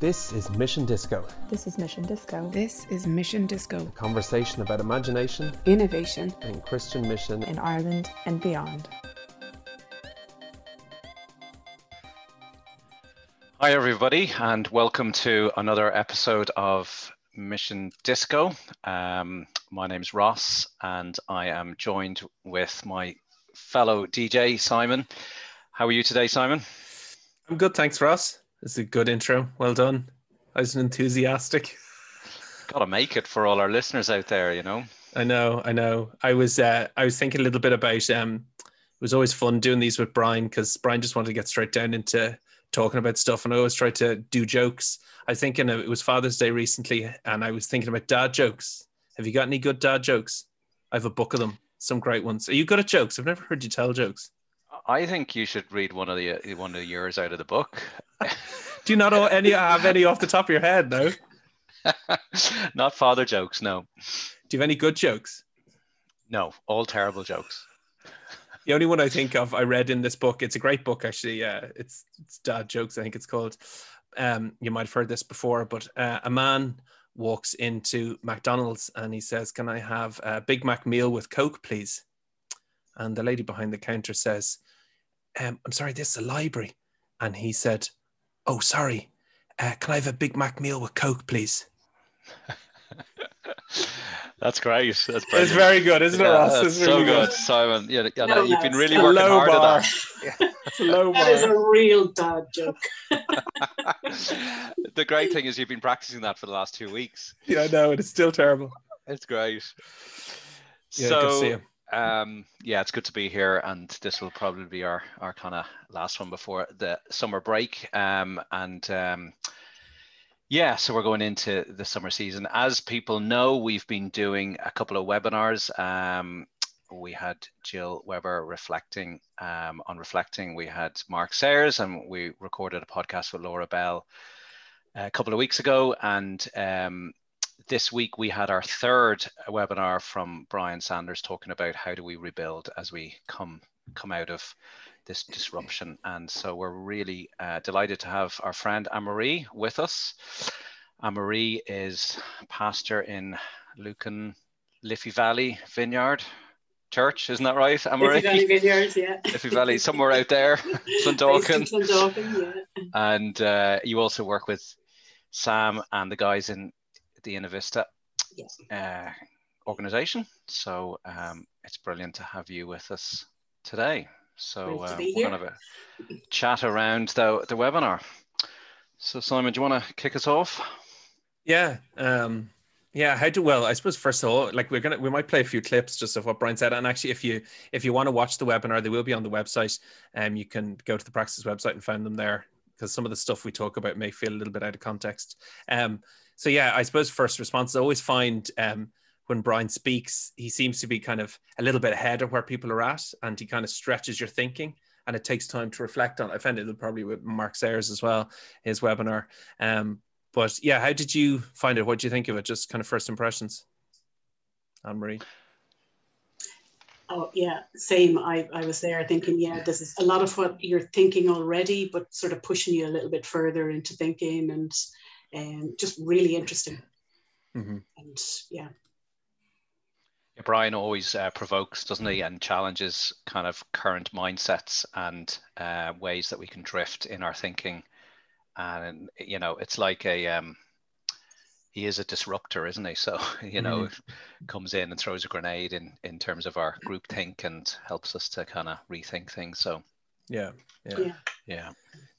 This is Mission Disco, This is Mission Disco. This is Mission Disco. a conversation about imagination Innovation. and Christian mission. in Ireland and beyond. Hi, everybody, and welcome to another episode of Mission Disco. Um, my name's Ross, and I am joined with my fellow DJ, Simon. How are you today, Simon? I'm good, thanks, Ross. It's a good intro. Well done. I was enthusiastic. Got to make it for all our listeners out there, you know. I know, I know. I was, uh, I was thinking a little bit about. Um, it was always fun doing these with Brian because Brian just wanted to get straight down into talking about stuff, and I always tried to do jokes. I was thinking it was Father's Day recently, and I was thinking about dad jokes. Have you got any good dad jokes? I have a book of them. Some great ones. Are you good at jokes? I've never heard you tell jokes. I think you should read one of the one of yours out of the book. Do you not know any have any off the top of your head? No. Not father jokes, no, Do you have any good jokes? no, all terrible jokes. The only one I think of I read in this book. It's a great book, actually. Yeah, it's it's dad jokes. I think it's called. Um, you might have heard this before, but uh, a man walks into McDonald's and he says, "Can I have a Big Mac meal with Coke, please?" And the lady behind the counter says, um, "I'm sorry, this is a library." And he said, "Oh, sorry. Uh, can I have a Big Mac meal with Coke, please?" That's great. That's It's very good, isn't it, Ross? It's so really good, Simon. Yeah, yeah, No, you've been really A working low hard bar. at that. It's a low That is bar. a real dad joke. the great thing is you've been practicing that for the last two weeks. Yeah, I know. It's still terrible. It's great. Yeah, good to see so, you. Um, yeah, it's good to be here, and this will probably be our our kind of last one before the summer break. Um, and um, yeah, so we're going into the summer season. As people know, we've been doing a couple of webinars. Um, we had Jill Weber reflecting um, on reflecting. We had Mark Sayers, and we recorded a podcast with Laura Bell a couple of weeks ago. And um, this week we had our third webinar from Brian Sanders talking about how do we rebuild as we come come out of this disruption. And so we're really uh, delighted to have our friend Anne-Marie with us. Anne-Marie is pastor in Lucan Liffey Valley Vineyard Church, isn't that right, Anne-Marie? Liffey Valley Vineyards, yeah. Liffey Valley, somewhere out there. Based yeah. And uh, you also work with Sam and the guys in the Innovista Yes. uh, organization. So um, it's brilliant to have you with us today. So Great to uh, we're going to have a chat around the, the webinar. So Simon, do you want to kick us off? Yeah. Um, yeah. How do well? I suppose first of all, like we're gonna we might play a few clips just of what Brian said. And actually, if you if you want to watch the webinar, they will be on the website. Um, you can go to the Praxis website and find them there because some of the stuff we talk about may feel a little bit out of context. Um, so yeah, I suppose first response. I always find um when Brian speaks, he seems to be kind of a little bit ahead of where people are at, and he kind of stretches your thinking. And it takes time to reflect on. I found it probably with Mark Sayers as well, his webinar. Um, but yeah, how did you find it? What do you think of it? Just kind of first impressions. Anne Marie. Oh, yeah, same. I, I was there thinking, yeah, this is a lot of what you're thinking already, but sort of pushing you a little bit further into thinking and um, just really interesting. Mm-hmm. And yeah, Brian always uh, provokes, doesn't he, and challenges kind of current mindsets and uh, ways that we can drift in our thinking. And you know, it's like a um, he is a disruptor, isn't he? So you know, comes in and throws a grenade in in terms of our group think and helps us to kind of rethink things. So Yeah, yeah. Yeah. yeah,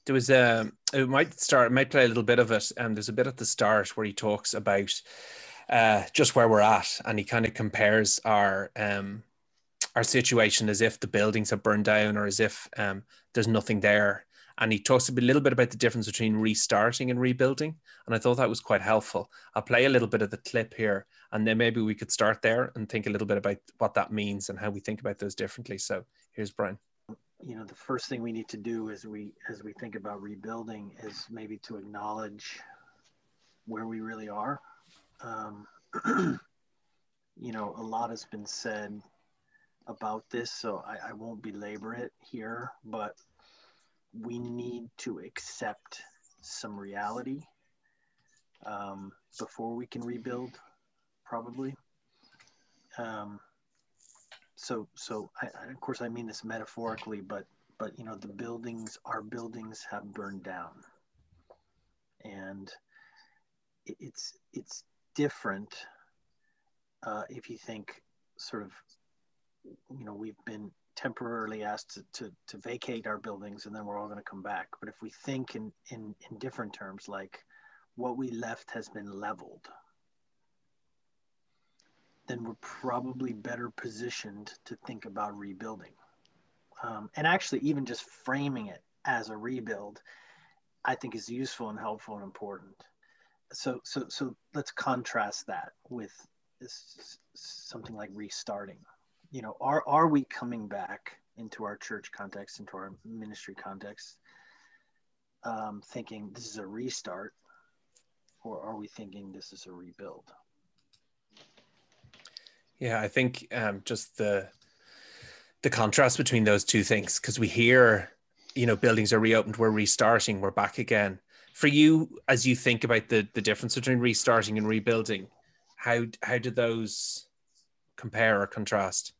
There was a. It might start. It might play a little bit of it. And there's a bit at the start where he talks about uh, just where we're at, and he kind of compares our um, our situation as if the buildings have burned down or as if um, there's nothing there. And he talks a little bit about the difference between restarting and rebuilding. And I thought that was quite helpful. I'll play a little bit of the clip here, and then maybe we could start there and think a little bit about what that means and how we think about those differently. So here's Brian. You know the first thing we need to do as we as we think about rebuilding is maybe to acknowledge where we really are um, you know a lot has been said about this so I, I won't belabor it here but we need to accept some reality um, before we can rebuild, probably. Um, so, so I, of course I mean this metaphorically, but but you know the buildings, our buildings have burned down, and it's it's different uh, if you think sort of you know we've been temporarily asked to, to, to vacate our buildings and then we're all going to come back. But if we think in, in in different terms like what we left has been leveled then we're probably better positioned to think about rebuilding. Um, and actually even just framing it as a rebuild i think is useful and helpful and important. So so so let's contrast that with something like restarting. You know are are we coming back into our church context into our ministry context um, thinking this is a restart or are we thinking this is a rebuild yeah i think um, just the the contrast between those two things because we hear you know buildings are reopened we're restarting we're back again. For you as you think about the the difference between restarting and rebuilding how how do those compare or contrast?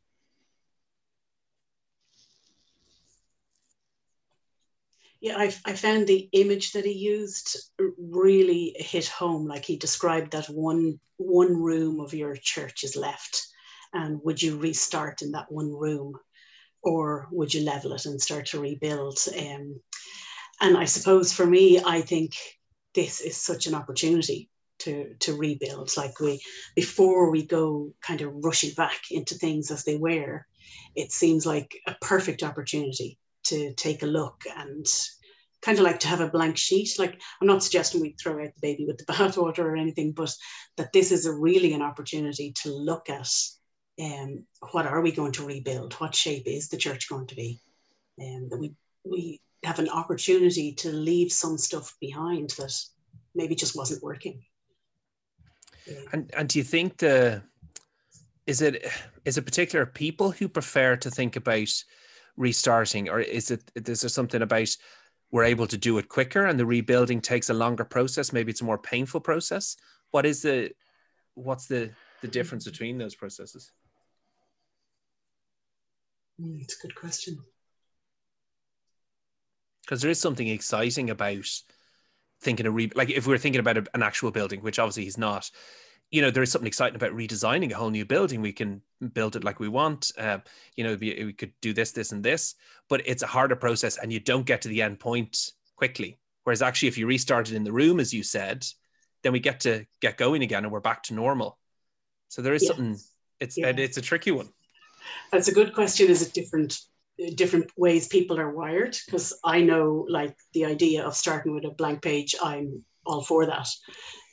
Yeah I, I found the image that he used really hit home. Like he described that one one room of your church is left and would you restart in that one room or would you level it and start to rebuild um, and I suppose for me, I think this is such an opportunity to to rebuild. Like we before we go kind of rushing back into things as they were, it seems like a perfect opportunity to take a look and kind of like to have a blank sheet. Like I'm not suggesting we throw out the baby with the bathwater or anything, but that this is a really an opportunity to look at um, what are we going to rebuild? What shape is the church going to be? And um, that we we have an opportunity to leave some stuff behind that maybe just wasn't working. And and do you think the is it is it particular people who prefer to think about restarting, or is it is there something about we're able to do it quicker and the rebuilding takes a longer process? Maybe it's a more painful process. What is the what's the the difference between those processes? Mm, it's a good question because there is something exciting about thinking a re- like if we are thinking about a, an actual building, which obviously he's not. You know, there is something exciting about redesigning a whole new building. We can build it like we want. Uh, you know, be, we could do this, this, and this, but it's a harder process, and you don't get to the end point quickly. Whereas actually, if you restart it in the room, as you said, then we get to get going again, and we're back to normal. So there is yes. something. It's yeah. it's a tricky one. That's a good question. Is it different different ways people are wired because I know like the idea of starting with a blank page, I'm all for that.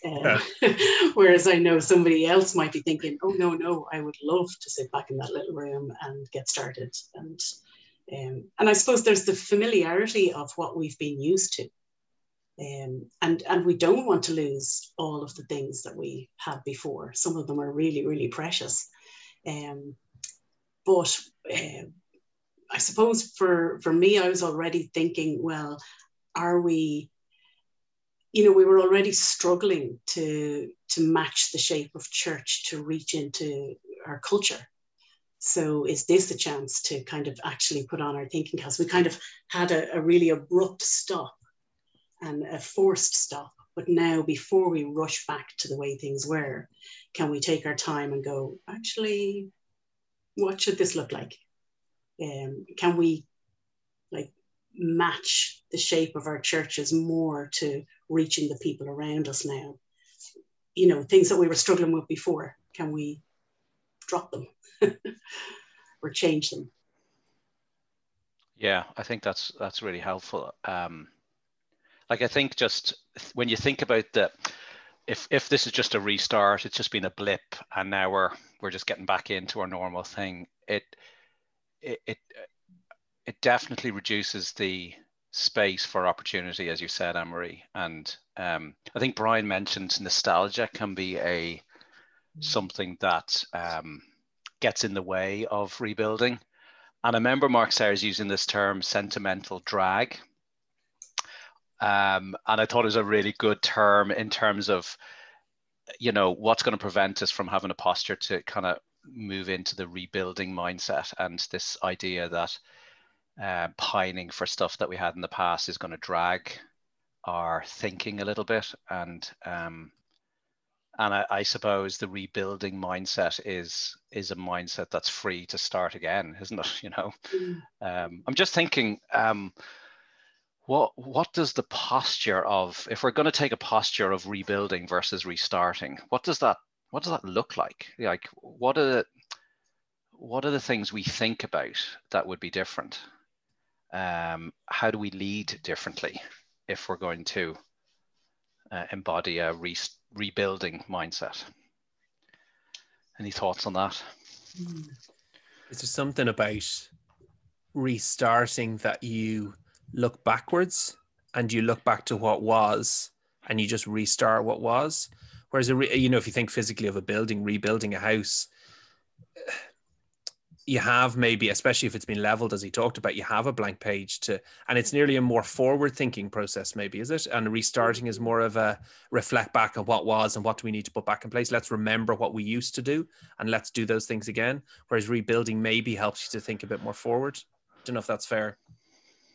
Yeah. whereas I know somebody else might be thinking, oh no, no, I would love to sit back in that little room and get started. And um, and I suppose there's the familiarity of what we've been used to. Um, and and we don't want to lose all of the things that we had before. Some of them are really, really precious. Um, but uh, I suppose for for me, I was already thinking, well, are we, you know, we were already struggling to to match the shape of church to reach into our culture. So is this a chance to kind of actually put on our thinking caps? We kind of had a, a really abrupt stop and a forced stop. But now, before we rush back to the way things were, can we take our time and go, actually, what should this look like? um, can we like match the shape of our churches more to reaching the people around us now? You know things that we were struggling with before can we drop them or change them? Yeah i think that's that's really helpful. Um like i think just when you think about the if if this is just a restart it's just been a blip and now we're we're just getting back into our normal thing it it, it it definitely reduces the space for opportunity, as you said, Anne-Marie. And um, I think Brian mentioned nostalgia can be a something that um, gets in the way of rebuilding. And I remember Mark Sayers using this term sentimental drag. Um, and I thought it was a really good term in terms of, you know, what's going to prevent us from having a posture to kind of move into the rebuilding mindset and this idea that uh, pining for stuff that we had in the past is going to drag our thinking a little bit. And um, and I, I, suppose the rebuilding mindset is is a mindset that's free to start again isn't it? You know? Mm. um, i'm just thinking um, what what does the posture of if we're going to take a posture of rebuilding versus restarting what does that what does that look like like what are the what are the things we think about that would be different um, how do we lead differently if we're going to uh, embody a re- rebuilding mindset. Any thoughts on that? Is there something about restarting that you look backwards and you look back to what was and you just restart what was? Whereas, a re- you know, if you think physically of a building, rebuilding a house, you have maybe, especially if it's been leveled, as he talked about, you have a blank page to, and it's nearly a more forward thinking process, maybe, is it? And restarting is more of a reflect back on what was and what do we need to put back in place. Let's remember what we used to do and let's do those things again. Whereas rebuilding maybe helps you to think a bit more forward. Don't know if that's fair.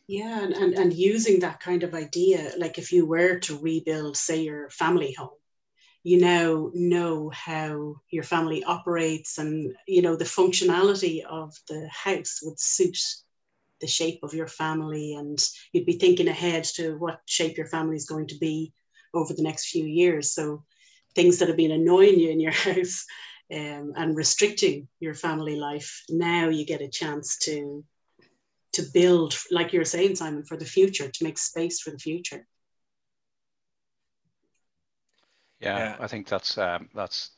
Yeah, and, and, and using that kind of idea, like if you were to rebuild, say, your family home, you now know how your family operates and you know the functionality of the house would suit the shape of your family. And you'd be thinking ahead to what shape your family is going to be over the next few years. So things that have been annoying you in your house um, and restricting your family life now you get a chance to to build like you're saying simon for the future to make space for the future Yeah, yeah. I think that's um, that's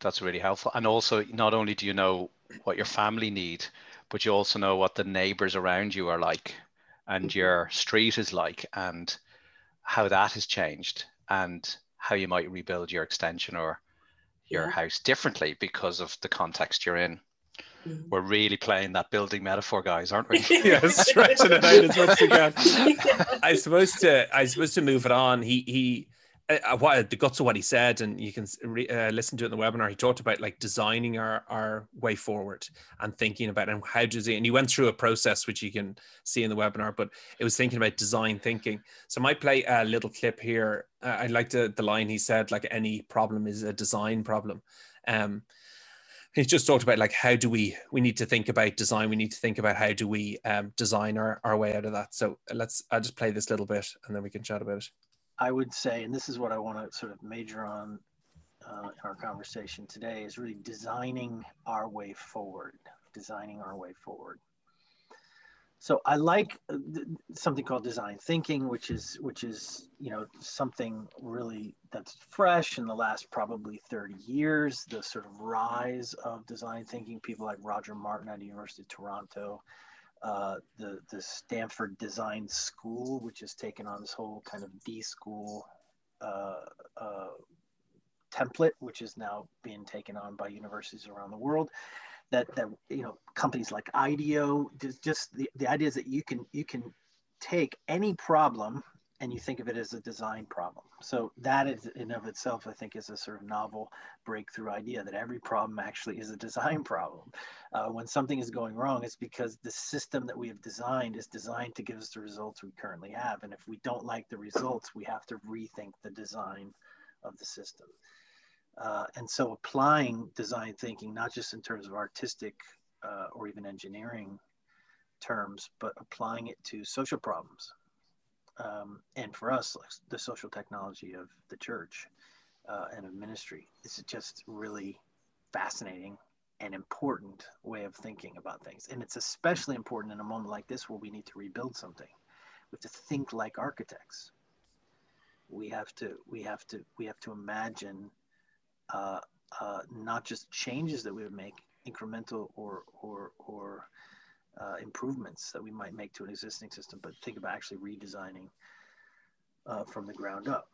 that's really helpful. And also, not only do you know what your family need, but you also know what the neighbors around you are like, and mm-hmm. your street is like, and how that has changed, and how you might rebuild your extension or your yeah. house differently because of the context you're in. Mm-hmm. We're really playing that building metaphor, guys, aren't we? yeah, stretching it out as much as we can. I suppose to I suppose to move it on. He he uh, what the guts of what he said, and you can re, uh, listen to it in the webinar. He talked about like designing our our way forward and thinking about and how does he. And he went through a process which you can see in the webinar, but it was thinking about design thinking. So I might play a little clip here. Uh, I like the the line he said, like any problem is a design problem. Um, he's just talked about like how do we we need to think about design we need to think about how do we um, design our, our way out of that so let's i'll just play this little bit and then we can chat about it I would say, and this is what I want to sort of major on uh, in our conversation today, is really designing our way forward. Designing our way forward. So I like uh, something called design thinking, which is which is you know something really that's fresh in the last probably 30 years. The sort of rise of design thinking, people like Roger Martin at the University of Toronto, uh, the the Stanford Design School, which has taken on this whole kind of D school uh, uh, template, which is now being taken on by universities around the world. That that you know companies like IDEO, just, just the, the idea is that you can you can take any problem and you think of it as a design problem. So that is in of itself, I think, is a sort of novel breakthrough idea that every problem actually is a design problem. Uh, when something is going wrong, it's because the system that we have designed is designed to give us the results we currently have. And if we don't like the results, we have to rethink the design of the system. Uh, and so applying design thinking, not just in terms of artistic uh, or even engineering terms, but applying it to social problems um, and for us, the social technology of the church uh, and of ministry is just really fascinating and important way of thinking about things. And it's especially important in a moment like this where we need to rebuild something. We have to think like architects. We have to we have to we have to imagine uh, uh, not just changes that we would make, incremental or or or uh, improvements that we might make to an existing system, but think about actually redesigning uh, from the ground up.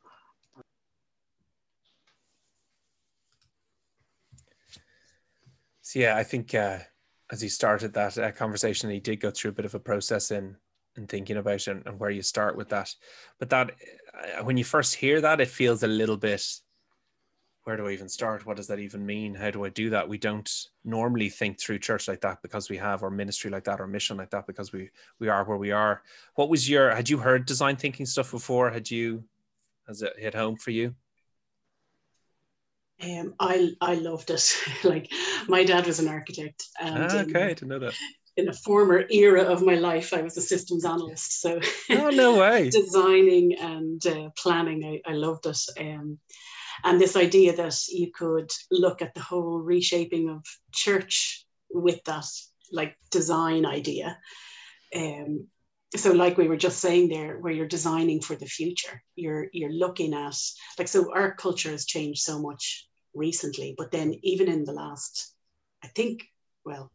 So yeah, I think uh, as he started that uh, conversation, he did go through a bit of a process in and thinking about it and where you start with that. But that uh, when you first hear that, it feels a little bit. Where do I even start? What does that even mean? How do I do that? We don't normally think through church like that because we have our ministry like that, our mission like that, because we we are where we are. What was your? Had you heard design thinking stuff before? Had you? Has it hit home for you? Um, I I loved it. like my dad was an architect. And, ah, okay, I didn't know that in a former era of my life, I was a systems analyst. So, oh no way, designing and uh, planning, I, I, loved it. Um, and this idea that you could look at the whole reshaping of church with that like design idea. Um, so, like we were just saying there, where you're designing for the future, you're you're looking at like so our culture has changed so much recently, but then even in the last, I think, well,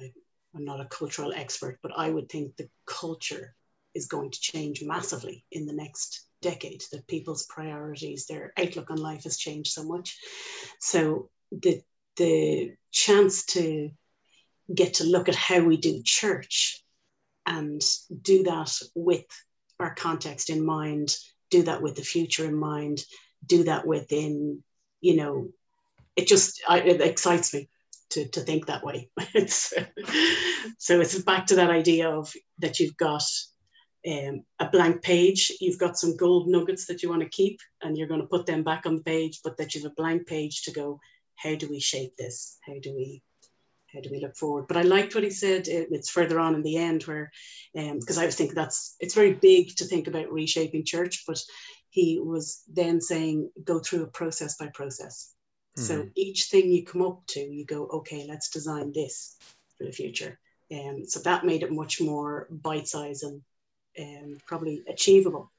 I'm not a cultural expert, but I would think the culture is going to change massively in the next decade, that people's priorities, their outlook on life has changed so much. So the the chance to get to look at how we do church and do that with our context in mind, do that with the future in mind, do that within, you know, it just I, it excites me to, to think that way. so it's back to that idea of that you've got um, a blank page, you've got some gold nuggets that you want to keep, and you're going to put them back on the page, but that you have a blank page to go, how do we shape this? How do we how do we look forward? But I liked what he said. It's further on in the end where, because um, I was thinking that's it's very big to think about reshaping church, but he was then saying go through a process by process. So hmm. each thing you come up to, you go, okay, let's design this for the future. And um, so that made it much more bite size and um, probably achievable.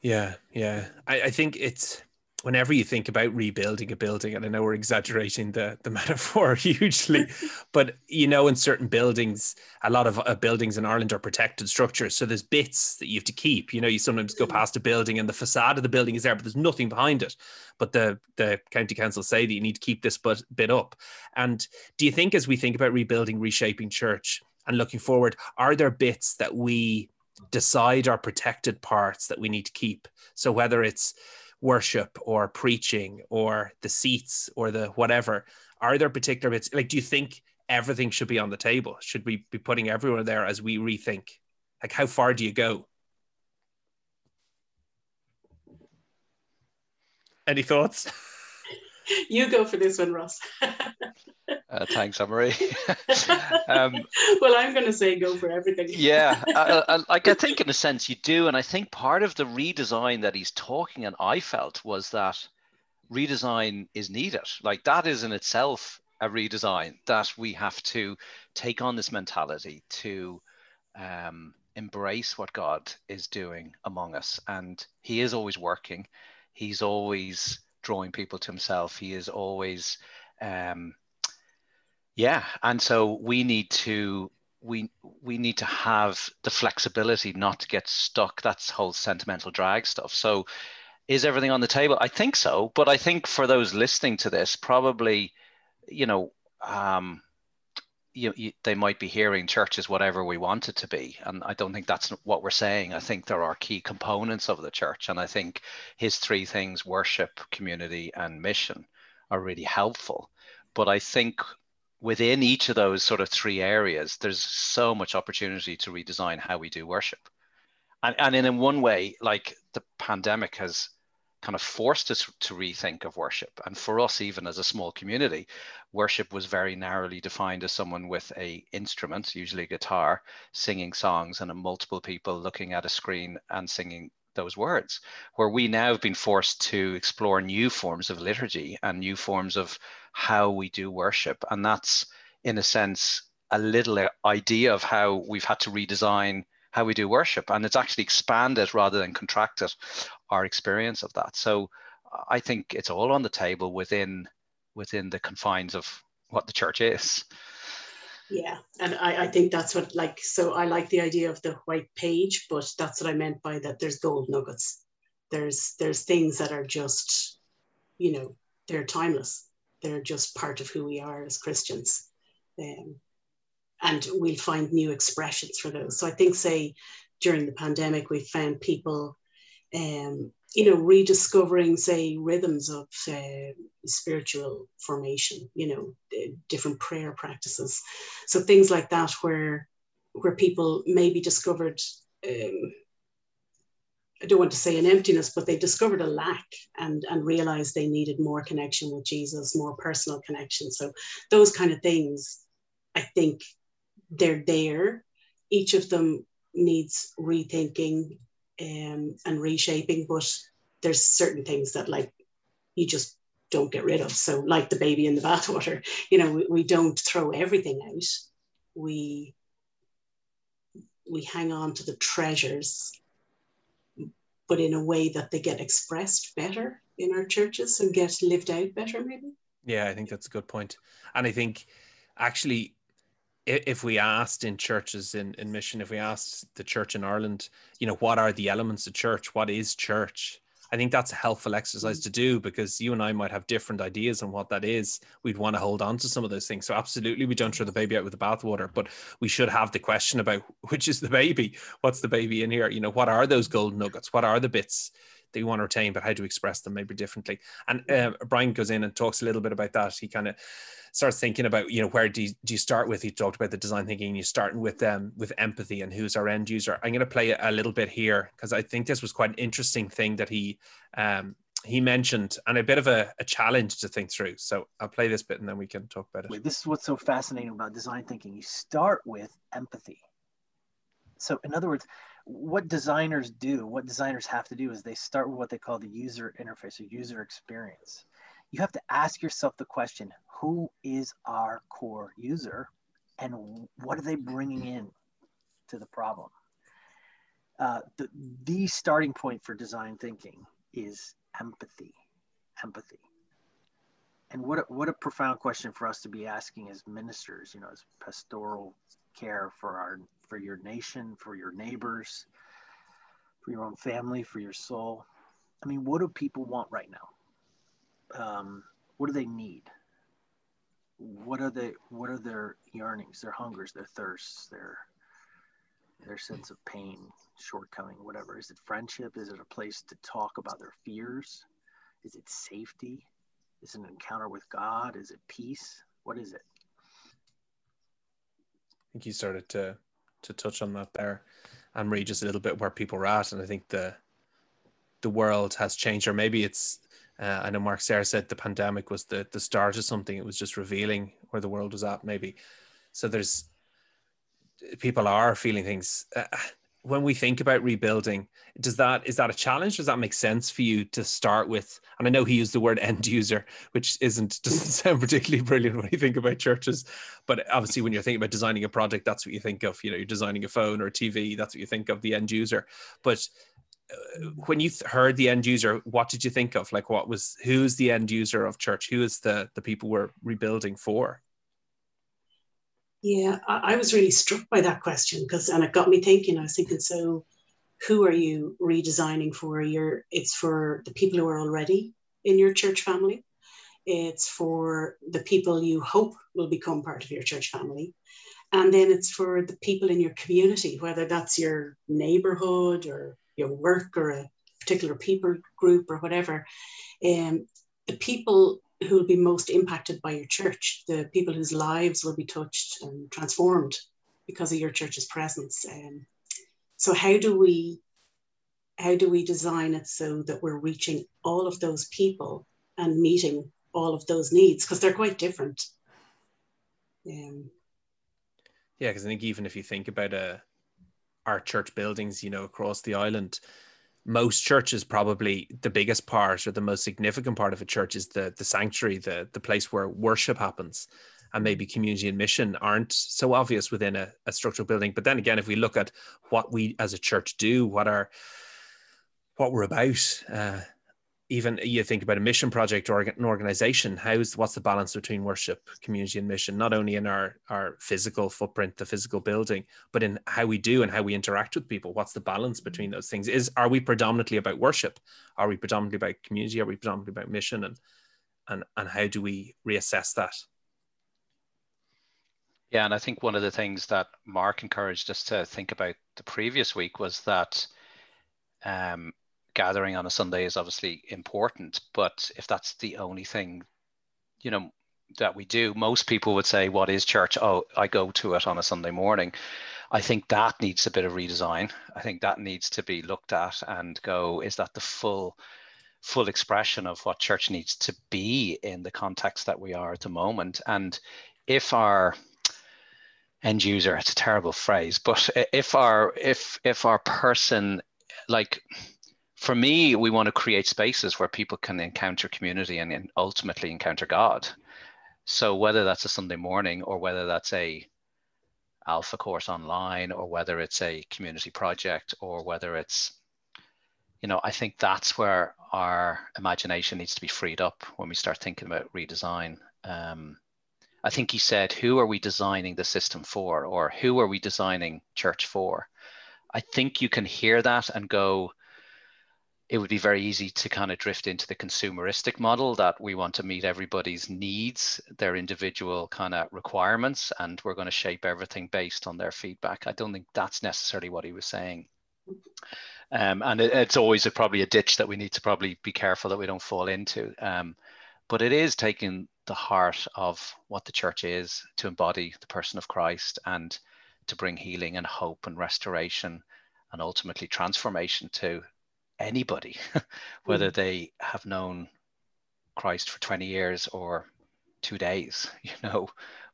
Yeah, yeah. I, I think it's whenever you think about rebuilding a building, and I know we're exaggerating the, the metaphor hugely, but you know, in certain buildings, a lot of uh, buildings in Ireland are protected structures. So there's bits that you have to keep. You know, you sometimes go mm. past a building and the facade of the building is there, but there's nothing behind it. But the, the county council say that you need to keep this bit up. And do you think, as we think about rebuilding, reshaping church and looking forward, are there bits that we decide our protected parts that we need to keep? So whether it's worship or preaching or the seats or the whatever are there particular bits like do you think everything should be on the table? Should we be putting everyone there as we rethink? Like how far do you go? Any thoughts you go for this one, Ross. uh, thanks, Marie. um, well, I'm going to say go for everything. yeah, I, I, like I think in a sense you do, and I think part of the redesign that he's talking, and I felt was that redesign is needed. Like that is in itself a redesign that we have to take on this mentality to um, embrace what God is doing among us, and He is always working. He's always drawing people to himself. He is always, um, yeah. And so we need to we we need to have the flexibility not to get stuck. That's whole sentimental drag stuff. So is everything on the table? I think so, but I think for those listening to this, probably, you know, um, you, you, they might be hearing church is whatever we want it to be. And i don't think that's what we're saying. I think there are key components of the church. And i think his three things worship community and mission are really helpful. But i think within each of those sort of three areas there's so much opportunity to redesign how we do worship. And, and in one way like the pandemic has kind of forced us to rethink of worship. And for us, even as a small community, worship was very narrowly defined as someone with a instrument, usually a guitar, singing songs, and multiple people looking at a screen and singing those words. Where we now have been forced to explore new forms of liturgy and new forms of how we do worship, and that's in a sense a little idea of how we've had to redesign how we do worship and it's actually expanded rather than contracted our experience of that. So i think it's all on the table within within the confines of what the church is. Yeah and I, I think that's what like so i like the idea of the white page but that's what i meant by that there's gold nuggets. There's there's things that are just you know they're timeless. They're just part of who we are as christians. Um, and we'll find new expressions for those. So I think, say, during the pandemic, we found people, um, you know, rediscovering, say, rhythms of uh, spiritual formation, you know, different prayer practices. So things like that, where where people maybe discovered. Um, I don't want to say an emptiness, but they discovered a lack and, and realized they needed more connection with Jesus, more personal connection. So those kind of things, I think they're there. Each of them needs rethinking um, and reshaping, but there's certain things that like you just don't get rid of. So like the baby in the bathwater, you know, we, we don't throw everything out. We we hang on to the treasures, but in a way that they get expressed better in our churches and get lived out better, maybe. Yeah, I think that's a good point. And I think actually if we asked in churches in, in mission, if we asked the church in Ireland, you know, what are the elements of church? What is church? I think that's a helpful exercise mm. to do because you and I might have different ideas on what that is. We'd want to hold on to some of those things. So absolutely, we don't throw the baby out with the bathwater, but we should have the question about which is the baby. What's the baby in here? You know, what are those gold nuggets? What are the bits that you want to retain, but how to express them maybe differently? And uh, Brian goes in and talks a little bit about that. He kind of starts thinking about you know where do you, do you start with? He talked about the design thinking you're starting with them um, with empathy and who's our end user. I'm going to play a little bit here because i think this was quite an interesting thing that he um, he mentioned and a bit of a, a, challenge to think through. So i'll play this bit and then we can talk about it. This is what's so fascinating about design thinking. You start with empathy. So in other words what designers do what designers have to do is they start with what they call the user interface or user experience you have to ask yourself the question who is our core user and what are they bringing in to the problem? Uh, the, the starting point for design thinking is empathy. Empathy. And what a, what a profound question for us to be asking as ministers, you know, as pastoral care for our for your nation, for your neighbors, for your own family, for your soul. I mean, what do people want right now? Um, what do they need? what are they what are their yearnings their hungers their thirsts their their sense of pain shortcoming whatever? Is it friendship? Is it a place to talk about their fears? Is it safety? Is it an encounter with god? Is it peace? What is it? I think you started to to touch on that there and read just a little bit where people are at and i think the the world has changed or maybe it's uh, I know Mark Sayers said the pandemic was the the start of something. It was just revealing where the world was at, maybe. So there's people are feeling things. Uh, when we think about rebuilding, does that is that a challenge? Does that make sense for you to start with? And I know he used the word end user, which isn't doesn't sound particularly brilliant when you think about churches. But obviously, when you're thinking about designing a project, that's what you think of. You know, you're designing a phone or a TV. That's what you think of the end user. But uh, when you heard the end user, what did you think of? Like, what was who's the end user of church? Who is the the people we're rebuilding for? Yeah, I, I was really struck by that question because, and it got me thinking. I was thinking, so who are you redesigning for? You're, it's for the people who are already in your church family. It's for the people you hope will become part of your church family. And then it's for the people in your community, whether that's your neighborhood or your work or a particular people group or whatever, um, the people who will be most impacted by your church, the people whose lives will be touched and transformed because of your church's presence. Um, so how do we how do we design it so that we're reaching all of those people and meeting all of those needs because they're quite different. Um, yeah, because I think even if you think about uh, our church buildings, you know, across the island, most churches probably the biggest part or the most significant part of a church is the the sanctuary, the the place where worship happens. And maybe community and mission aren't so obvious within a, a structural building. But then again, if we look at what we as a church do, what are what we're about, uh, even you think about a mission project or an organization how's what's the balance between worship community and mission? Not only in our our physical footprint the physical building but in how we do and how we interact with people. What's the balance between those things? Is are we predominantly about worship? Are we predominantly about community? Are we predominantly about mission? And and and how do we reassess that? Yeah, and I think one of the things that Mark encouraged us to think about the previous week was that um, gathering on a Sunday is obviously important, but if that's the only thing, you know, that we do, most people would say, "What is church?" Oh, I go to it on a Sunday morning. I think that needs a bit of redesign. I think that needs to be looked at and go, is that the full full expression of what church needs to be in the context that we are at the moment? And if our end user, it's a terrible phrase, but if our if if our person like for me, we want to create spaces where people can encounter community and, and ultimately encounter God. So whether that's a Sunday morning or whether that's a alpha course online or whether it's a community project or whether it's you know i think that's where our imagination needs to be freed up when we start thinking about redesign. Um, i think he said who are we designing the system for? or who are we designing church for? I think you can hear that and go it would be very easy to kind of drift into the consumeristic model that we want to meet everybody's needs, their individual kind of requirements, and we're going to shape everything based on their feedback. I don't think that's necessarily what he was saying. Um, and it, it's always a, probably a ditch that we need to probably be careful that we don't fall into. Um, but it is taking the heart of what the church is to embody the person of Christ and to bring healing and hope and restoration and ultimately transformation to anybody, whether mm. they have known Christ for 20 years or two days. You know,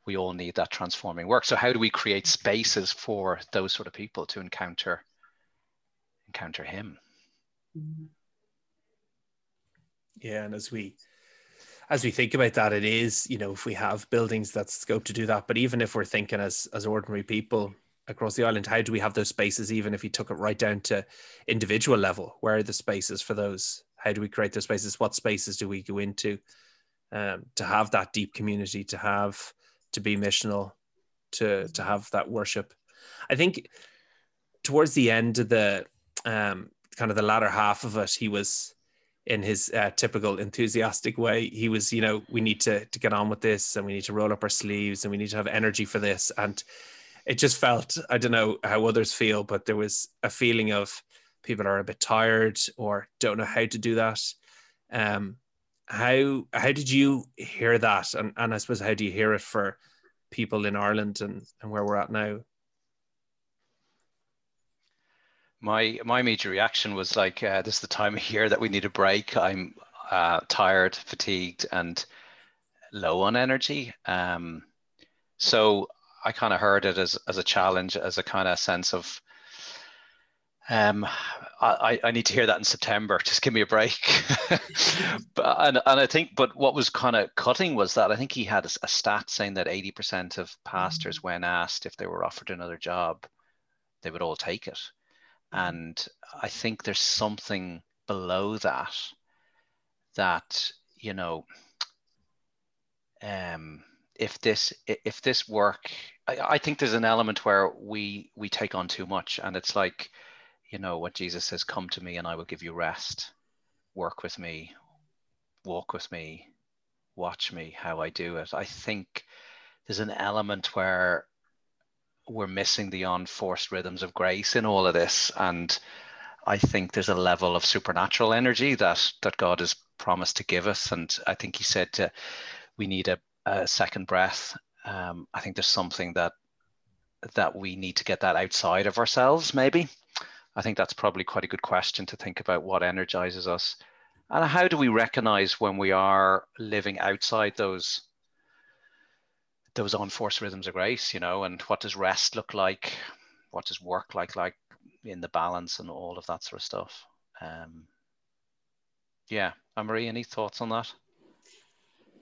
we all need that transforming work. So how do we create spaces for those sort of people to encounter encounter him? Mm-hmm. Yeah, and as we as we think about that, it is, you know, if we have buildings that scope to do that, but even if we're thinking as as ordinary people, across the island how do we have those spaces even if you took it right down to individual level? Where are the spaces for those? How do we create those spaces? What spaces do we go into um, to have that deep community to have to be missional to to have that worship? I think towards the end of the um, kind of the latter half of it he was in his uh, typical enthusiastic way. He was you know we need to to get on with this and we need to roll up our sleeves and we need to have energy for this. And it just felt I don't know how others feel, but there was a feeling of people are a bit tired or don't know how to do that. Um, how how did you hear that, and and I suppose how do you hear it for people in Ireland and and where we're at now? My my major reaction was like, uh, this is the time of year that we need a break. I'm uh, tired, fatigued, and low on energy. Um, so I kind of heard it as as a challenge, as a kind of sense of um, I, I need to hear that in September. Just give me a break. but, and, and I think, but what was kind of cutting was that I think he had a, a stat saying that 80% of pastors, mm-hmm. when asked if they were offered another job, they would all take it. And I think there's something below that, that, you know, um, if this if this work I, I think there's an element where we we take on too much and it's like you know what jesus says come to me and i will give you rest. Work with me. Walk with me. Watch me how i do it. I think there's an element where we're missing the unforced rhythms of grace in all of this. And i think there's a level of supernatural energy that that god has promised to give us. And i think he said to, we need a a second breath. Um, I think there's something that that we need to get that outside of ourselves. Maybe I think that's probably quite a good question to think about. What energizes us, and how do we recognize when we are living outside those those unforced rhythms of grace? You know, and what does rest look like? What does work like like in the balance and all of that sort of stuff? Um, yeah, Anne-Marie, any thoughts on that?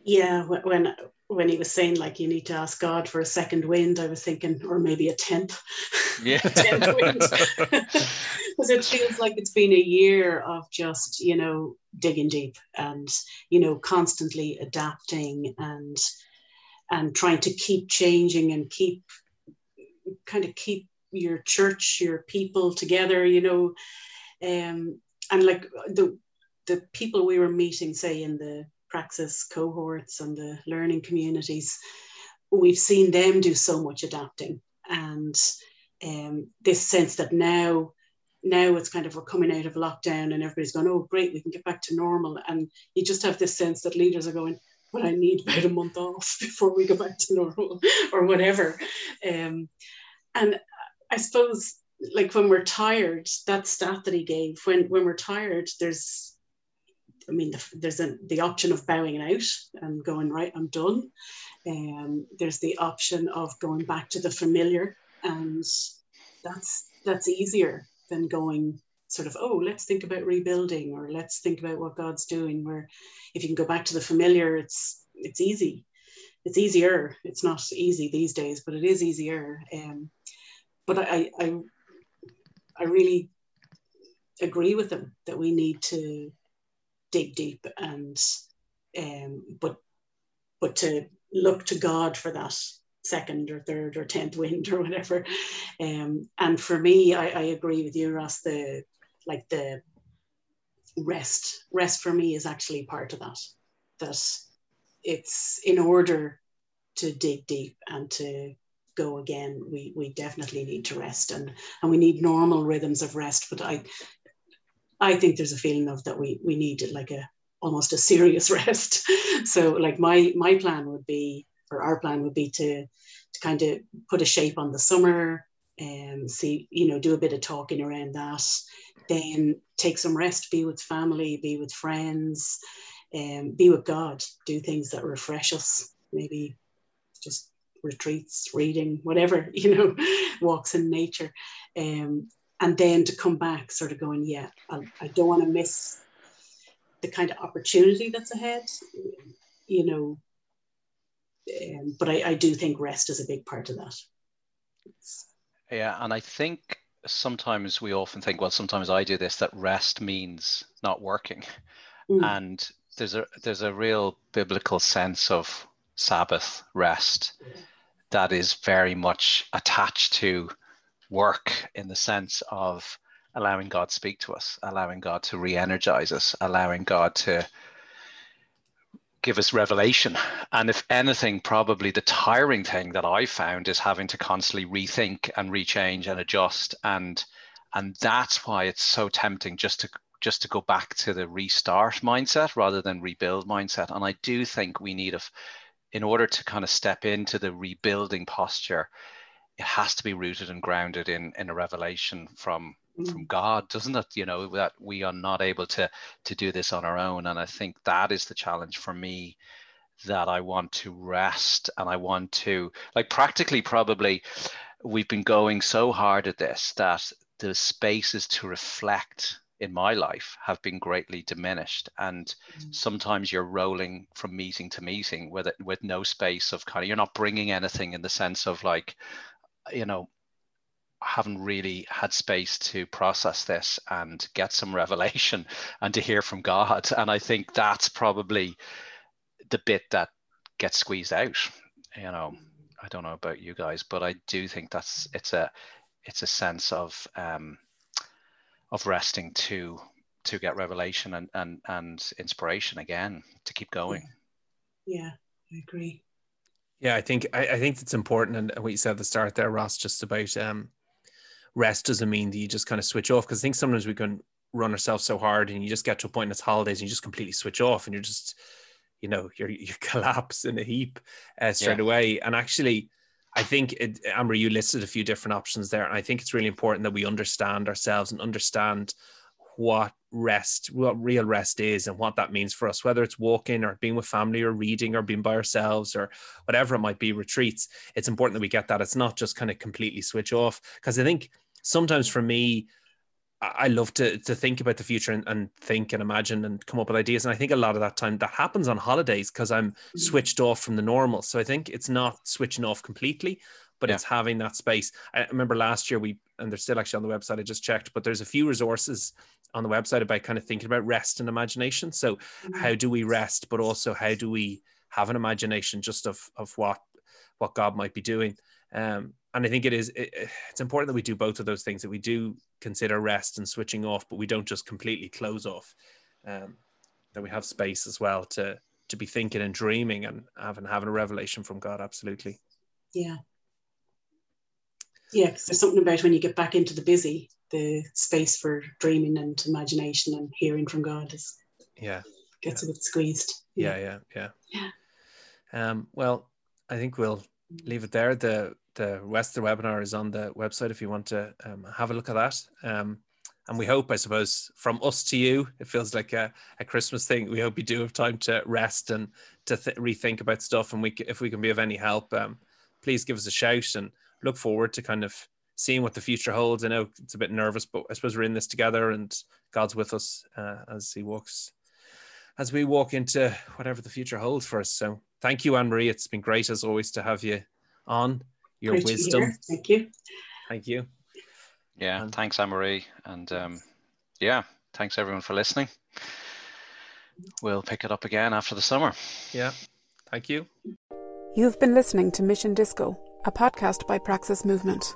Yeah when when he was saying like you need to ask god for a second wind i was thinking or maybe a tenth. Yeah. Tenth wind. Because it feels like it's been a year of just you know digging deep and you know constantly adapting and and trying to keep changing and keep kind of keep your church your people together you know. Um and like the the people we were meeting say in the praxis cohorts and the learning communities we've seen them do so much adapting. And um, this sense that now now it's kind of we're coming out of lockdown and everybody's going oh great we can get back to normal. And you just have this sense that leaders are going well i need about a month off before we go back to normal or whatever. Um, and i suppose like when we're tired that stat that he gave when when we're tired there's I mean, there's a, the option of bowing out and going, right, I'm done. Um, there's the option of going back to the familiar, and that's that's easier than going sort of, oh, let's think about rebuilding or let's think about what God's doing. Where if you can go back to the familiar, it's it's easy. It's easier. It's not easy these days, but it is easier. Um, but I, I I really agree with them that we need to dig deep and um, but but to look to God for that second or third or tenth wind or whatever. Um, and for me, I, I agree with you, Ross. The like the rest rest for me is actually part of that. That it's in order to dig deep and to go again we we definitely need to rest and and we need normal rhythms of rest but i I think there's a feeling of that we we need like a almost a serious rest. so like my my plan would be, or our plan would be to to kind of put a shape on the summer and see, you know, do a bit of talking around that, then take some rest, be with family, be with friends, and um, be with God, do things that refresh us, maybe just retreats, reading, whatever, you know, walks in nature. Um, and then to come back sort of going yeah i, I don't want to miss the kind of opportunity that's ahead you know um, but I, I do think rest is a big part of that. Yeah and i think sometimes we often think well sometimes i do this that rest means not working. Mm. and there's a there's a real biblical sense of sabbath rest that is very much attached to work in the sense of allowing God to speak to us, allowing God to re-energize us, allowing God to give us revelation. And if anything, probably the tiring thing that I found is having to constantly rethink and rechange and adjust. And and that's why it's so tempting just to just to go back to the restart mindset rather than rebuild mindset. And I do think we need a in order to kind of step into the rebuilding posture, it has to be rooted and grounded in in a revelation from mm. from God, doesn't it? You know that we are not able to to do this on our own, and I think that is the challenge for me. That I want to rest and I want to like practically probably we've been going so hard at this that the spaces to reflect in my life have been greatly diminished and mm. sometimes you're rolling from meeting to meeting with it with no space of kind of you're not bringing anything in the sense of like you know, haven't really had space to process this and get some revelation and to hear from God. And I think that's probably the bit that gets squeezed out. You know, I don't know about you guys, but I do think that's it's a it's a sense of um, of resting to to get revelation and and and inspiration again to keep going. Yeah, I agree. Yeah, I think I, I, think it's important, and what you said at the start there, Ross, just about um, rest doesn't mean that you just kind of switch off. Because I think sometimes we can run ourselves so hard, and you just get to a point in it's holidays, and you just completely switch off, and you're just, you know, you're you collapse in a heap uh, straight yeah. away. And actually, I think it, Amber, you listed a few different options there, and I think it's really important that we understand ourselves and understand what rest, what real rest is, and what that means for us, whether it's walking or being with family or reading or being by ourselves or whatever it might be, retreats. It's important that we get that. It's not just kind of completely switch off. Because I think sometimes for me, I love to to think about the future and, and, think and imagine and come up with ideas. And I think a lot of that time that happens on holidays because I'm mm. switched off from the normal. So I think it's not switching off completely, but yeah. it's having that space. I remember last year we and they're still actually on the website. I just checked, but there's a few resources on the website about kind of thinking about rest and imagination. So mm-hmm. how do we rest, but also how do we have an imagination just of of what what God might be doing? Um, and I think it is it, it's important that we do both of those things. That we do consider rest and switching off, but we don't just completely close off. Um, that we have space as well to to be thinking and dreaming and having having a revelation from God. Absolutely. Yeah. Yeah, because there's something about when you get back into the busy, the space for dreaming and imagination and hearing from God is Yeah. gets a bit squeezed. Yeah. Yeah. Yeah. Yeah. Um, well, I think we'll leave it there. The the rest of the webinar is on the website if you want to um, have a look at that. Um, and we hope, I suppose, from us to you, it feels like a, a Christmas thing. We hope you do have time to rest and to th- rethink about stuff. And we, if we can be of any help, um, please give us a shout and look forward to kind of seeing what the future holds. I know it's a bit nervous, but I suppose we're in this together and God's with us uh, as He walks, as we walk into whatever the future holds for us. So thank you, Anne Marie. It's been great as always to have you on. Your Great wisdom. Thank you. Thank you. Yeah, And- thanks, Anne-Marie. And um, yeah, thanks everyone for listening. We'll pick it up again after the summer. Yeah. Thank you. You've been listening to Mission Disco, a podcast by Praxis Movement.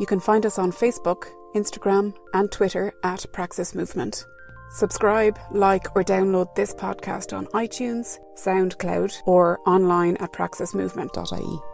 You can find us on Facebook, Instagram, and Twitter at Praxis Movement. Subscribe, like, or download this podcast on iTunes, SoundCloud, or online at praxismovement.ie.